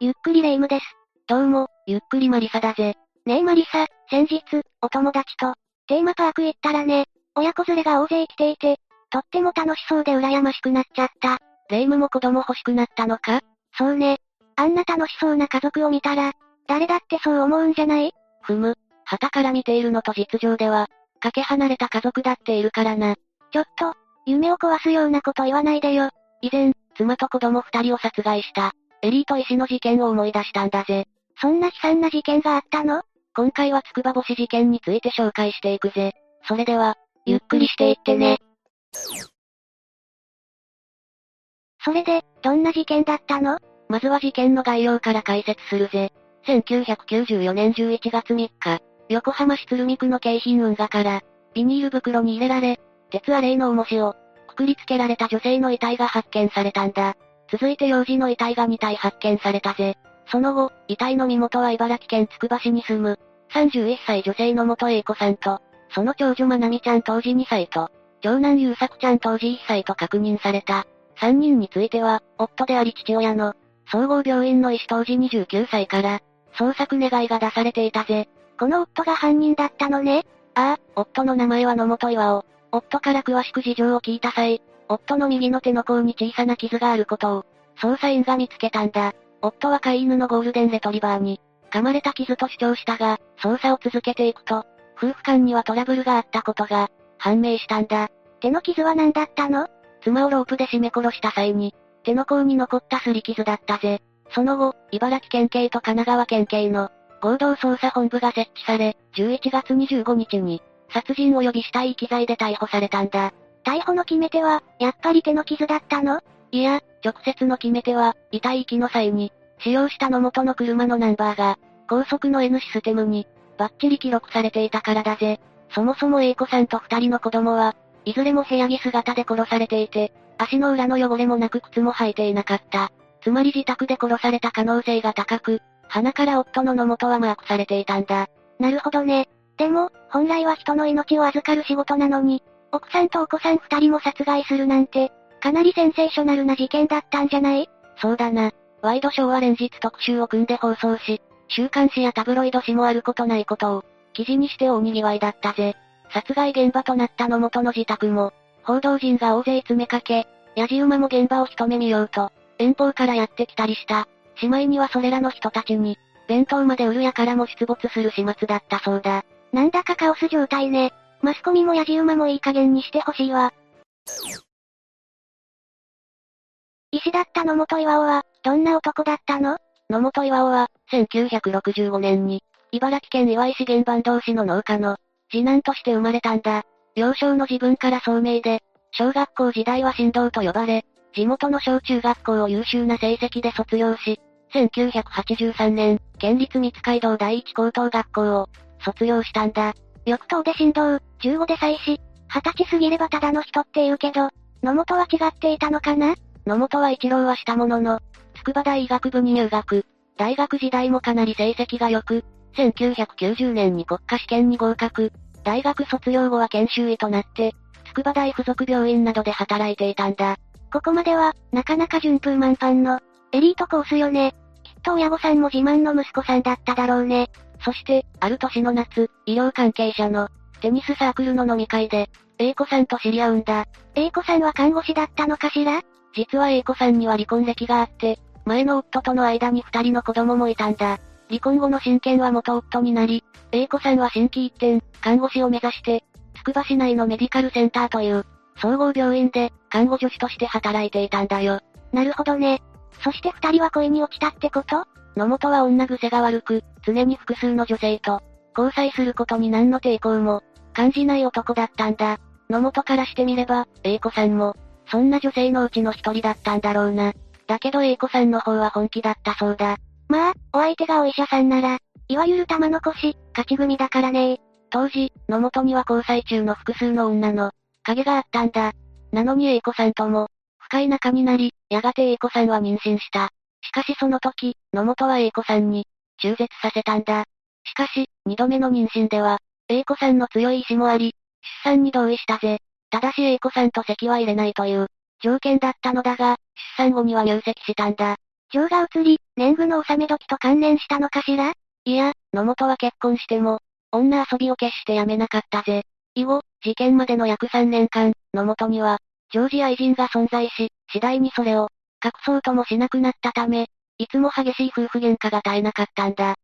ゆっくりレ夢ムです。どうも、ゆっくりマリサだぜ。ねえマリサ、先日、お友達と、テーマパーク行ったらね、親子連れが大勢来ていて、とっても楽しそうで羨ましくなっちゃった。レ夢ムも子供欲しくなったのか？そうね。あんな楽しそうな家族を見たら、誰だってそう思うんじゃない？ふむ。旗から見ているのと実情では、かけ離れた家族だっているからな。ちょっと、夢を壊すようなこと言わないでよ。以前、妻と子供二人を殺害した、エリート医師の事件を思い出したんだぜ。そんな悲惨な事件があったの？今回はつくば星事件について紹介していくぜ。それでは、ゆっくりしていってね。それで、どんな事件だったの？まずは事件の概要から解説するぜ。1994年11月3日、横浜市鶴見区の京浜運河から、ビニール袋に入れられ、鉄アレイの重しを、くくりつけられた女性の遺体が発見されたんだ。続いて幼児の遺体が2体発見されたぜ。その後、遺体の身元は茨城県つくば市に住む、31歳女性の元英子さんと、その長女まなみちゃん当時2歳と、長男優作ちゃん当時1歳と確認された。3人については、夫であり父親の、総合病院の医師当時29歳から、捜索願いが出されていたぜ。この夫が犯人だったのね？ああ、夫の名前は野本岩尾。夫から詳しく事情を聞いた際、夫の右の手の甲に小さな傷があることを、捜査員が見つけたんだ。夫は飼い犬のゴールデンレトリバーに、噛まれた傷と主張したが、捜査を続けていくと、夫婦間にはトラブルがあったことが、判明したんだ。手の傷は何だったの？妻をロープで絞め殺した際に、手の甲に残った擦り傷だったぜ。その後、茨城県警と神奈川県警の合同捜査本部が設置され、11月25日に、殺人及び死体遺棄罪で逮捕されたんだ。逮捕の決め手は、やっぱり手の傷だったの？いや、直接の決め手は、遺体遺棄の際に、使用した野元の車のナンバーが、高速の N システムに、バッチリ記録されていたからだぜ。そもそも A 子さんと二人の子供は、いずれも部屋着姿で殺されていて、足の裏の汚れもなく靴も履いていなかった。つまり自宅で殺された可能性が高く、鼻から夫の野元はマークされていたんだ。なるほどね。でも、本来は人の命を預かる仕事なのに、奥さんとお子さん二人も殺害するなんて、かなりセンセーショナルな事件だったんじゃない？そうだな。ワイドショーは連日特集を組んで放送し、週刊誌やタブロイド紙もあることないことを、記事にして大賑わいだったぜ。殺害現場となった野本の自宅も、報道陣が大勢詰めかけ、ヤジ馬も現場を一目見ようと、遠方からやってきたりした。しまいにはそれらの人たちに、弁当まで売るやからも出没する始末だったそうだ。なんだかカオス状態ね。マスコミもヤジ馬もいい加減にしてほしいわ。医師だった野本岩尾は、どんな男だったの？野本岩尾は、1965年に、茨城県岩井市原番同士の農家の、次男として生まれたんだ。幼少の自分から聡明で、小学校時代は神道と呼ばれ、地元の小中学校を優秀な成績で卒業し、1983年、県立三街道第一高等学校を、卒業したんだ。翌頭で神道、15で祭祀、20歳過ぎればただの人って言うけど、野本は違っていたのかな？野本は一浪はしたものの、筑波大医学部に入学。大学時代もかなり成績が良く、1990年に国家試験に合格。大学卒業後は研修医となって、筑波大附属病院などで働いていたんだ。ここまでは、なかなか順風満帆の、エリートコースよね。きっと親御さんも自慢の息子さんだっただろうね。そして、ある年の夏、医療関係者の、テニスサークルの飲み会で、A 子さんと知り合うんだ。A 子さんは看護師だったのかしら？実は A 子さんには離婚歴があって、前の夫との間に二人の子供もいたんだ。離婚後の親権は元夫になり、A 子さんは心機一転、看護師を目指して、つくば市内のメディカルセンターという、総合病院で、看護助手として働いていたんだよ。なるほどね。そして二人は恋に落ちたってこと？野本は女癖が悪く、常に複数の女性と、交際することに何の抵抗も、感じない男だったんだ。野本からしてみれば、A 子さんも、そんな女性のうちの一人だったんだろうな。だけど A 子さんの方は本気だったそうだ。まあ、お相手がお医者さんなら、いわゆる玉の腰、勝ち組だからね当時、野本には交際中の複数の女の、影があったんだ。なのに A 子さんとも、深い仲になり、やがて A 子さんは妊娠した。しかしその時、野本は A 子さんに、中絶させたんだ。しかし、二度目の妊娠では、A 子さんの強い意志もあり、出産に同意したぜ。ただし A 子さんと籍は入れないという、条件だったのだが、出産後には入籍したんだ。情が移り、年貢の納め時と関連したのかしら？いや、野本は結婚しても、女遊びを決してやめなかったぜ。以後、事件までの約3年間、野本には、常時愛人が存在し、次第にそれを、隠そうともしなくなったため、いつも激しい夫婦喧嘩が絶えなかったんだ。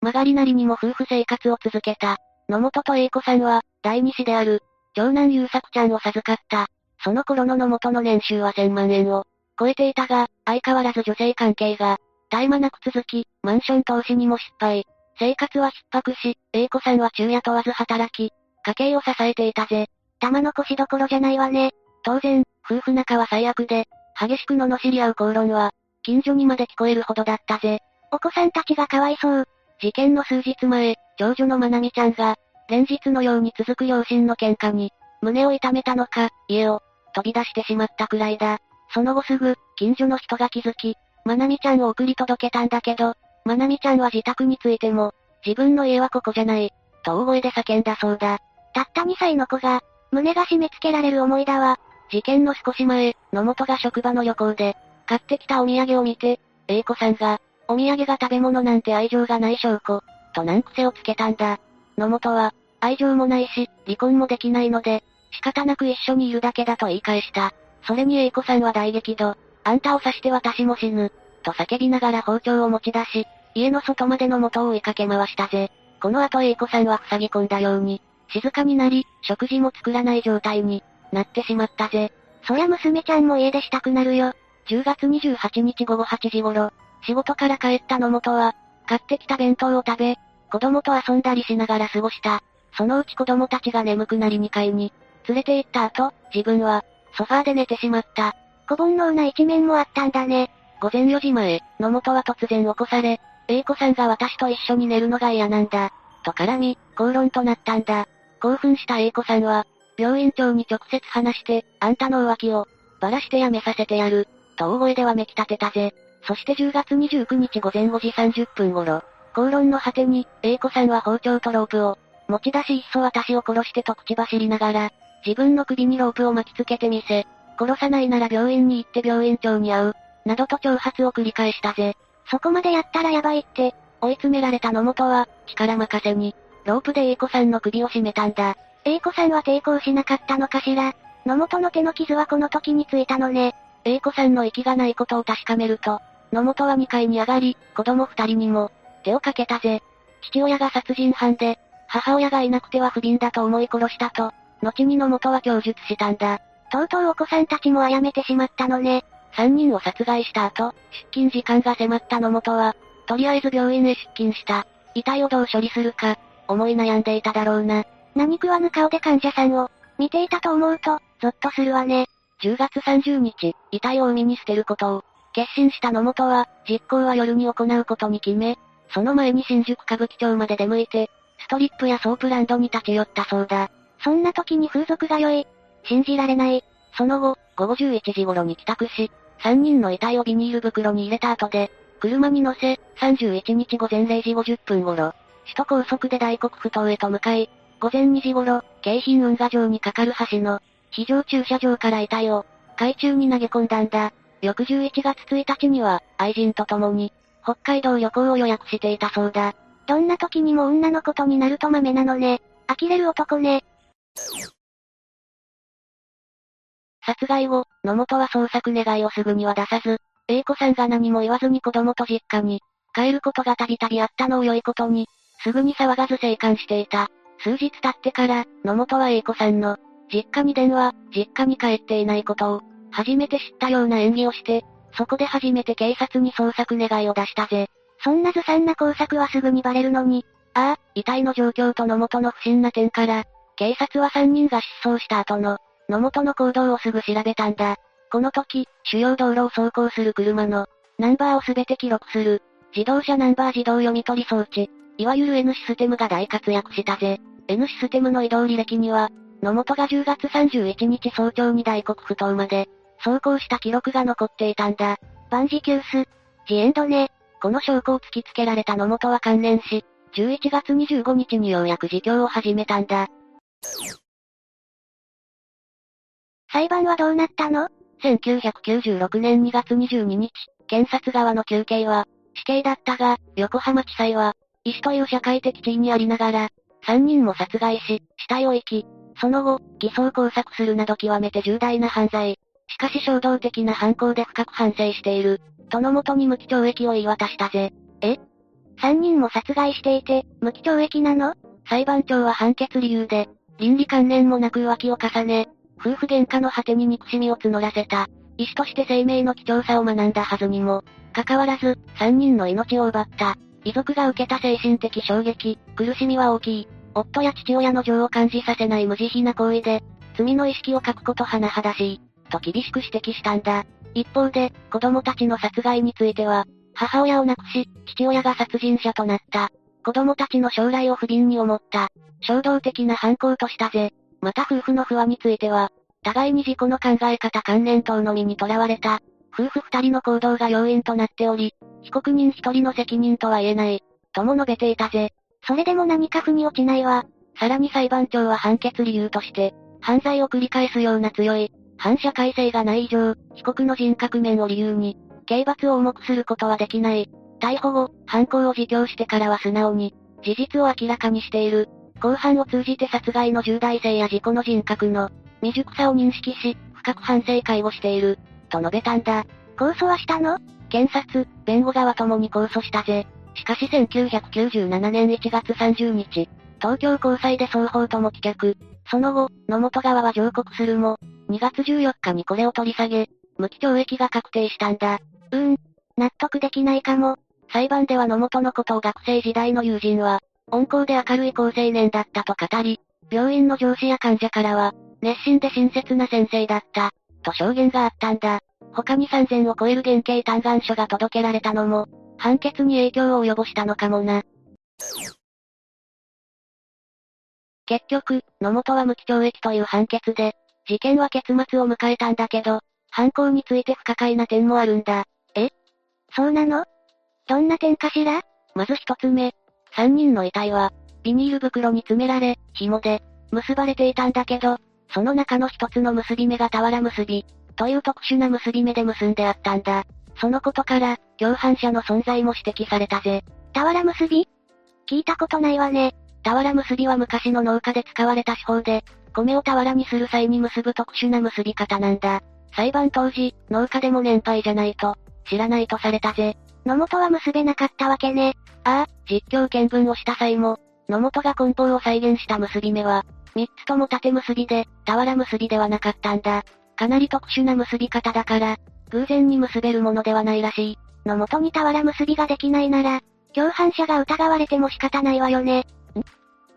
曲がりなりにも夫婦生活を続けた。野本と英子さんは、第二子である、長男優作ちゃんを授かった。その頃の野本の年収は1000万円を超えていたが、相変わらず女性関係が、絶え間なく続き、マンション投資にも失敗。生活は逼迫し、英子さんは昼夜問わず働き、家計を支えていたぜ。玉の腰どころじゃないわね。当然、夫婦仲は最悪で、激しく罵り合う口論は、近所にまで聞こえるほどだったぜ。お子さんたちがかわいそう。事件の数日前、長女のまなみちゃんが、連日のように続く両親の喧嘩に、胸を痛めたのか、家を、飛び出してしまったくらいだ。その後すぐ、近所の人が気づき、まなみちゃんを送り届けたんだけど、まなみちゃんは自宅についても、自分の家はここじゃない、と大声で叫んだそうだ。たった2歳の子が、胸が締め付けられる思いだわ。事件の少し前、野本が職場の旅行で、買ってきたお土産を見て、英子さんが、お土産が食べ物なんて愛情がない証拠、と難癖をつけたんだ。野本は、愛情もないし、離婚もできないので、仕方なく一緒にいるだけだと言い返した。それに英子さんは大激怒。あんたを刺して私も死ぬ。と叫びながら包丁を持ち出し、家の外までの元を追いかけ回したぜ。この後英子さんは塞ぎ込んだように、静かになり、食事も作らない状態になってしまったぜ。そりゃ娘ちゃんも家出したくなるよ。10月28日午後8時頃、仕事から帰った野本は、買ってきた弁当を食べ、子供と遊んだりしながら過ごした。そのうち子供たちが眠くなり2階に、連れて行った後、自分は、ソファーで寝てしまった。小煩悩な一面もあったんだね。午前4時前、野本は突然起こされ、英子さんが私と一緒に寝るのが嫌なんだ。と絡み、口論となったんだ。興奮した英子さんは、病院長に直接話して、あんたの浮気を、ばらしてやめさせてやる、と大声ではめき立てたぜ。そして10月29日午前5時30分頃、口論の果てに、英子さんは包丁とロープを、持ち出しいっそ私を殺してと口走りながら、自分の首にロープを巻きつけてみせ、殺さないなら病院に行って病院長に会う、などと挑発を繰り返したぜ。そこまでやったらやばいって、追い詰められた野本は、力任せに、ロープで英子さんの首を絞めたんだ。英子さんは抵抗しなかったのかしら？野本の手の傷はこの時についたのね。英子さんの息がないことを確かめると、野本は2階に上がり、子供2人にも、手をかけたぜ。父親が殺人犯で、母親がいなくては不憫だと思い殺したと、後に野本は供述したんだ。とうとうお子さんたちも殺めてしまったのね。3人を殺害した後、出勤時間が迫った野本は、とりあえず病院へ出勤した。遺体をどう処理するか、思い悩んでいただろうな。何食わぬ顔で患者さんを、見ていたと思うと、ゾッとするわね。10月30日、遺体を海に捨てることを、決心した野本は、実行は夜に行うことに決め、その前に新宿歌舞伎町まで出向いて、ストリップやソープランドに立ち寄ったそうだ。そんな時に風俗が良い。信じられない。その後、午後11時頃に帰宅し、3人の遺体をビニール袋に入れた後で、車に乗せ、31日午前0時50分頃、首都高速で大黒ふ頭へと向かい、午前2時頃、京浜運河場に架かる橋の、非常駐車場から遺体を、海中に投げ込んだんだ。翌11月1日には、愛人と共に、北海道旅行を予約していたそうだ。どんな時にも女のことになると豆なのね。呆れる男ね。殺害後、野本は捜索願いをすぐには出さず、英子さんが何も言わずに子供と実家に、帰ることがたびたびあったのを良いことに、すぐに騒がず生還していた。数日経ってから、野本は英子さんの、実家に電話、実家に帰っていないことを、初めて知ったような演技をして、そこで初めて警察に捜索願いを出したぜ。そんなずさんな工作はすぐにバレるのに。ああ、遺体の状況と野本の不審な点から、警察は3人が失踪した後の、野本の行動をすぐ調べたんだ。この時、主要道路を走行する車の、ナンバーをすべて記録する、自動車ナンバー自動読み取り装置、いわゆる N システムが大活躍したぜ。N システムの移動履歴には、野本が10月31日早朝に大黒不頭まで、走行した記録が残っていたんだ。万事休す。ジエンドね。この証拠を突きつけられた野本は関連し、11月25日にようやく自供を始めたんだ。裁判はどうなったの？1996年2月22日、検察側の求刑は、死刑だったが、横浜地裁は、医師という社会的地位にありながら、3人も殺害し、死体を遺棄。その後、偽装工作するなど極めて重大な犯罪。しかし衝動的な犯行で深く反省している。とのもとに無期懲役を言い渡したぜ。え ?3 人も殺害していて、無期懲役なの？裁判長は判決理由で、倫理観念もなく浮気を重ね、夫婦喧嘩の果てに憎しみを募らせた。医師として生命の貴重さを学んだはずにも、かかわらず、3人の命を奪った。遺族が受けた精神的衝撃、苦しみは大きい。夫や父親の情を感じさせない無慈悲な行為で、罪の意識を書くこと甚だしい。と厳しく指摘したんだ。一方で、子供たちの殺害については、母親を亡くし、父親が殺人者となった。子供たちの将来を不憫に思った。衝動的な犯行としたぜ。また夫婦の不和については、互いに自己の考え方観念等のみにとらわれた。夫婦二人の行動が要因となっており、被告人一人の責任とは言えない。とも述べていたぜ。それでも何か腑に落ちないわ。さらに裁判長は判決理由として、犯罪を繰り返すような強い、反社会性がない以上、被告の人格面を理由に、刑罰を重くすることはできない。逮捕後、犯行を自供してからは素直に、事実を明らかにしている。公判を通じて殺害の重大性や事故の人格の未熟さを認識し、深く反省会をしている、と述べたんだ。控訴はしたの？検察、弁護側ともに控訴したぜ。しかし1997年1月30日、東京高裁で双方とも棄却。その後、野本側は上告するも、2月14日にこれを取り下げ、無期懲役が確定したんだ。うーん、納得できないかも。裁判では野本のことを学生時代の友人は、温厚で明るい高青年だったと語り、病院の上司や患者からは、熱心で親切な先生だった、と証言があったんだ。他に3000を超える原型嘆願書が届けられたのも、判決に影響を及ぼしたのかもな。結局、野本は無期懲役という判決で、事件は結末を迎えたんだけど、犯行について不可解な点もあるんだ。え？そうなの？どんな点かしら？まず一つ目。三人の遺体は、ビニール袋に詰められ、紐で、結ばれていたんだけど、その中の一つの結び目が俵結び、という特殊な結び目で結んであったんだ。そのことから、共犯者の存在も指摘されたぜ。俵結び？聞いたことないわね。俵結びは昔の農家で使われた手法で、米を俵にする際に結ぶ特殊な結び方なんだ。裁判当時、農家でも年配じゃないと、知らないとされたぜ。野本は結べなかったわけね。ああ、実況見分をした際も、野本が梱包を再現した結び目は、三つとも縦結びで、俵結びではなかったんだ。かなり特殊な結び方だから、偶然に結べるものではないらしい。野本に俵結びができないなら、共犯者が疑われても仕方ないわよね。ん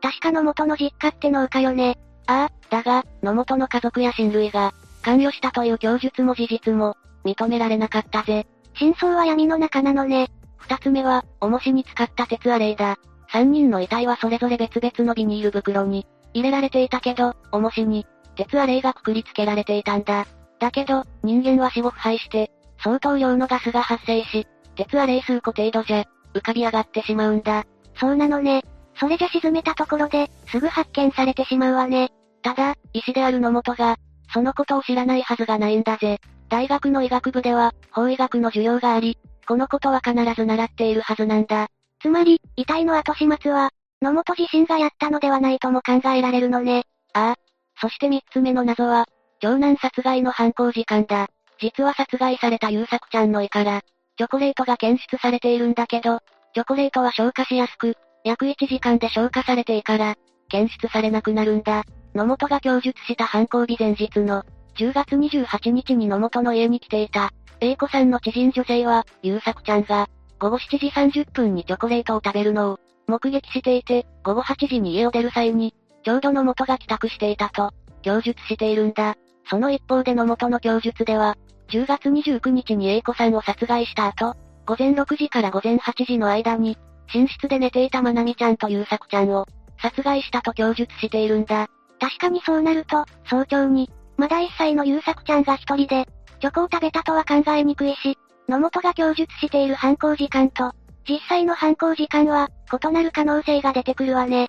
確か野本の実家って農家よね。ああ、だが、野本の家族や親類が、関与したという供述も事実も、認められなかったぜ。真相は闇の中なのね。二つ目は、重しに使った鉄アレイだ。三人の遺体はそれぞれ別々のビニール袋に、入れられていたけど、重しに、鉄アレイがくくりつけられていたんだ。だけど、人間は死後腐敗して、相当量のガスが発生し、鉄アレイ数個程度じゃ、浮かび上がってしまうんだ。そうなのね。それじゃ沈めたところで、すぐ発見されてしまうわね。ただ、医師である野本が、そのことを知らないはずがないんだぜ。大学の医学部では、法医学の授業があり、このことは必ず習っているはずなんだ。つまり、遺体の後始末は、野本自身がやったのではないとも考えられるのね。ああ。そして三つ目の謎は、長男殺害の犯行時間だ。実は殺害された優作ちゃんの胃から、チョコレートが検出されているんだけど、チョコレートは消化しやすく、約1時間で消化されていから、検出されなくなるんだ。野本が供述した犯行日前日の、10月28日に野本の家に来ていた、A 子さんの知人女性は、優作ちゃんが、午後7時30分にチョコレートを食べるのを、目撃していて、午後8時に家を出る際に、ちょうど野本が帰宅していたと、供述しているんだ。その一方で野本の供述では、10月29日に A 子さんを殺害した後、午前6時から午前8時の間に、寝室で寝ていたまなみちゃんと優作ちゃんを、殺害したと供述しているんだ。確かにそうなると、早朝に、まだ1歳の優作ちゃんが一人で、チョコを食べたとは考えにくいし、野本が供述している犯行時間と、実際の犯行時間は、異なる可能性が出てくるわね。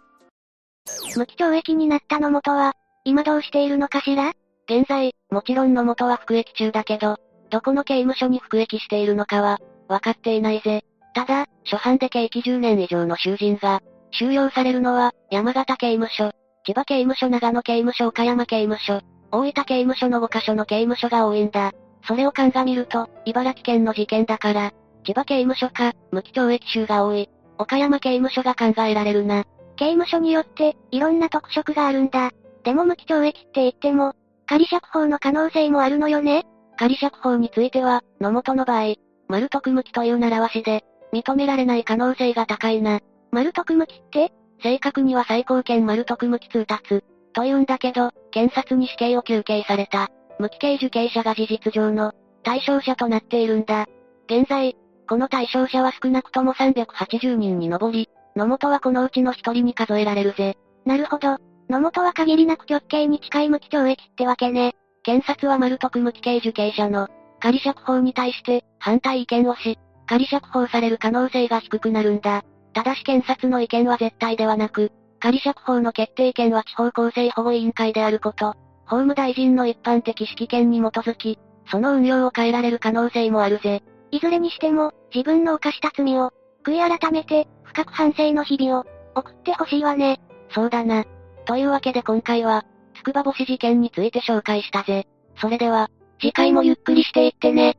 無期懲役になった野本は、今どうしているのかしら？現在、もちろん野本は服役中だけど、どこの刑務所に服役しているのかは、わかっていないぜ。ただ、初犯で刑期10年以上の囚人が、収容されるのは、山形刑務所、千葉刑務所長野刑務所岡山刑務所、大分刑務所の5カ所の刑務所が多いんだ。それを鑑みると、茨城県の事件だから、千葉刑務所か、無期懲役囚が多い。岡山刑務所が考えられるな。刑務所によって、いろんな特色があるんだ。でも無期懲役って言っても、仮釈放の可能性もあるのよね仮釈放については、野本の場合、丸徳無期という習わしで、認められない可能性が高いな。丸徳無期って？正確には最高検丸徳無期通達。と言うんだけど、検察に死刑を求刑された、無期刑受刑者が事実上の、対象者となっているんだ。現在、この対象者は少なくとも380人に上り、野本はこのうちの一人に数えられるぜ。なるほど。野本は限りなく極刑に近い無期懲役ってわけね。検察は丸徳無期刑受刑者の、仮釈放に対して、反対意見をし、仮釈放される可能性が低くなるんだ。ただし検察の意見は絶対ではなく、仮釈放の決定権は地方公正保護委員会であること、法務大臣の一般的指揮権に基づき、その運用を変えられる可能性もあるぜ。いずれにしても、自分の犯した罪を、悔い改めて、深く反省の日々を、送ってほしいわね。そうだな。というわけで今回は、つくば星事件について紹介したぜ。それでは、次回もゆっくりしていってね。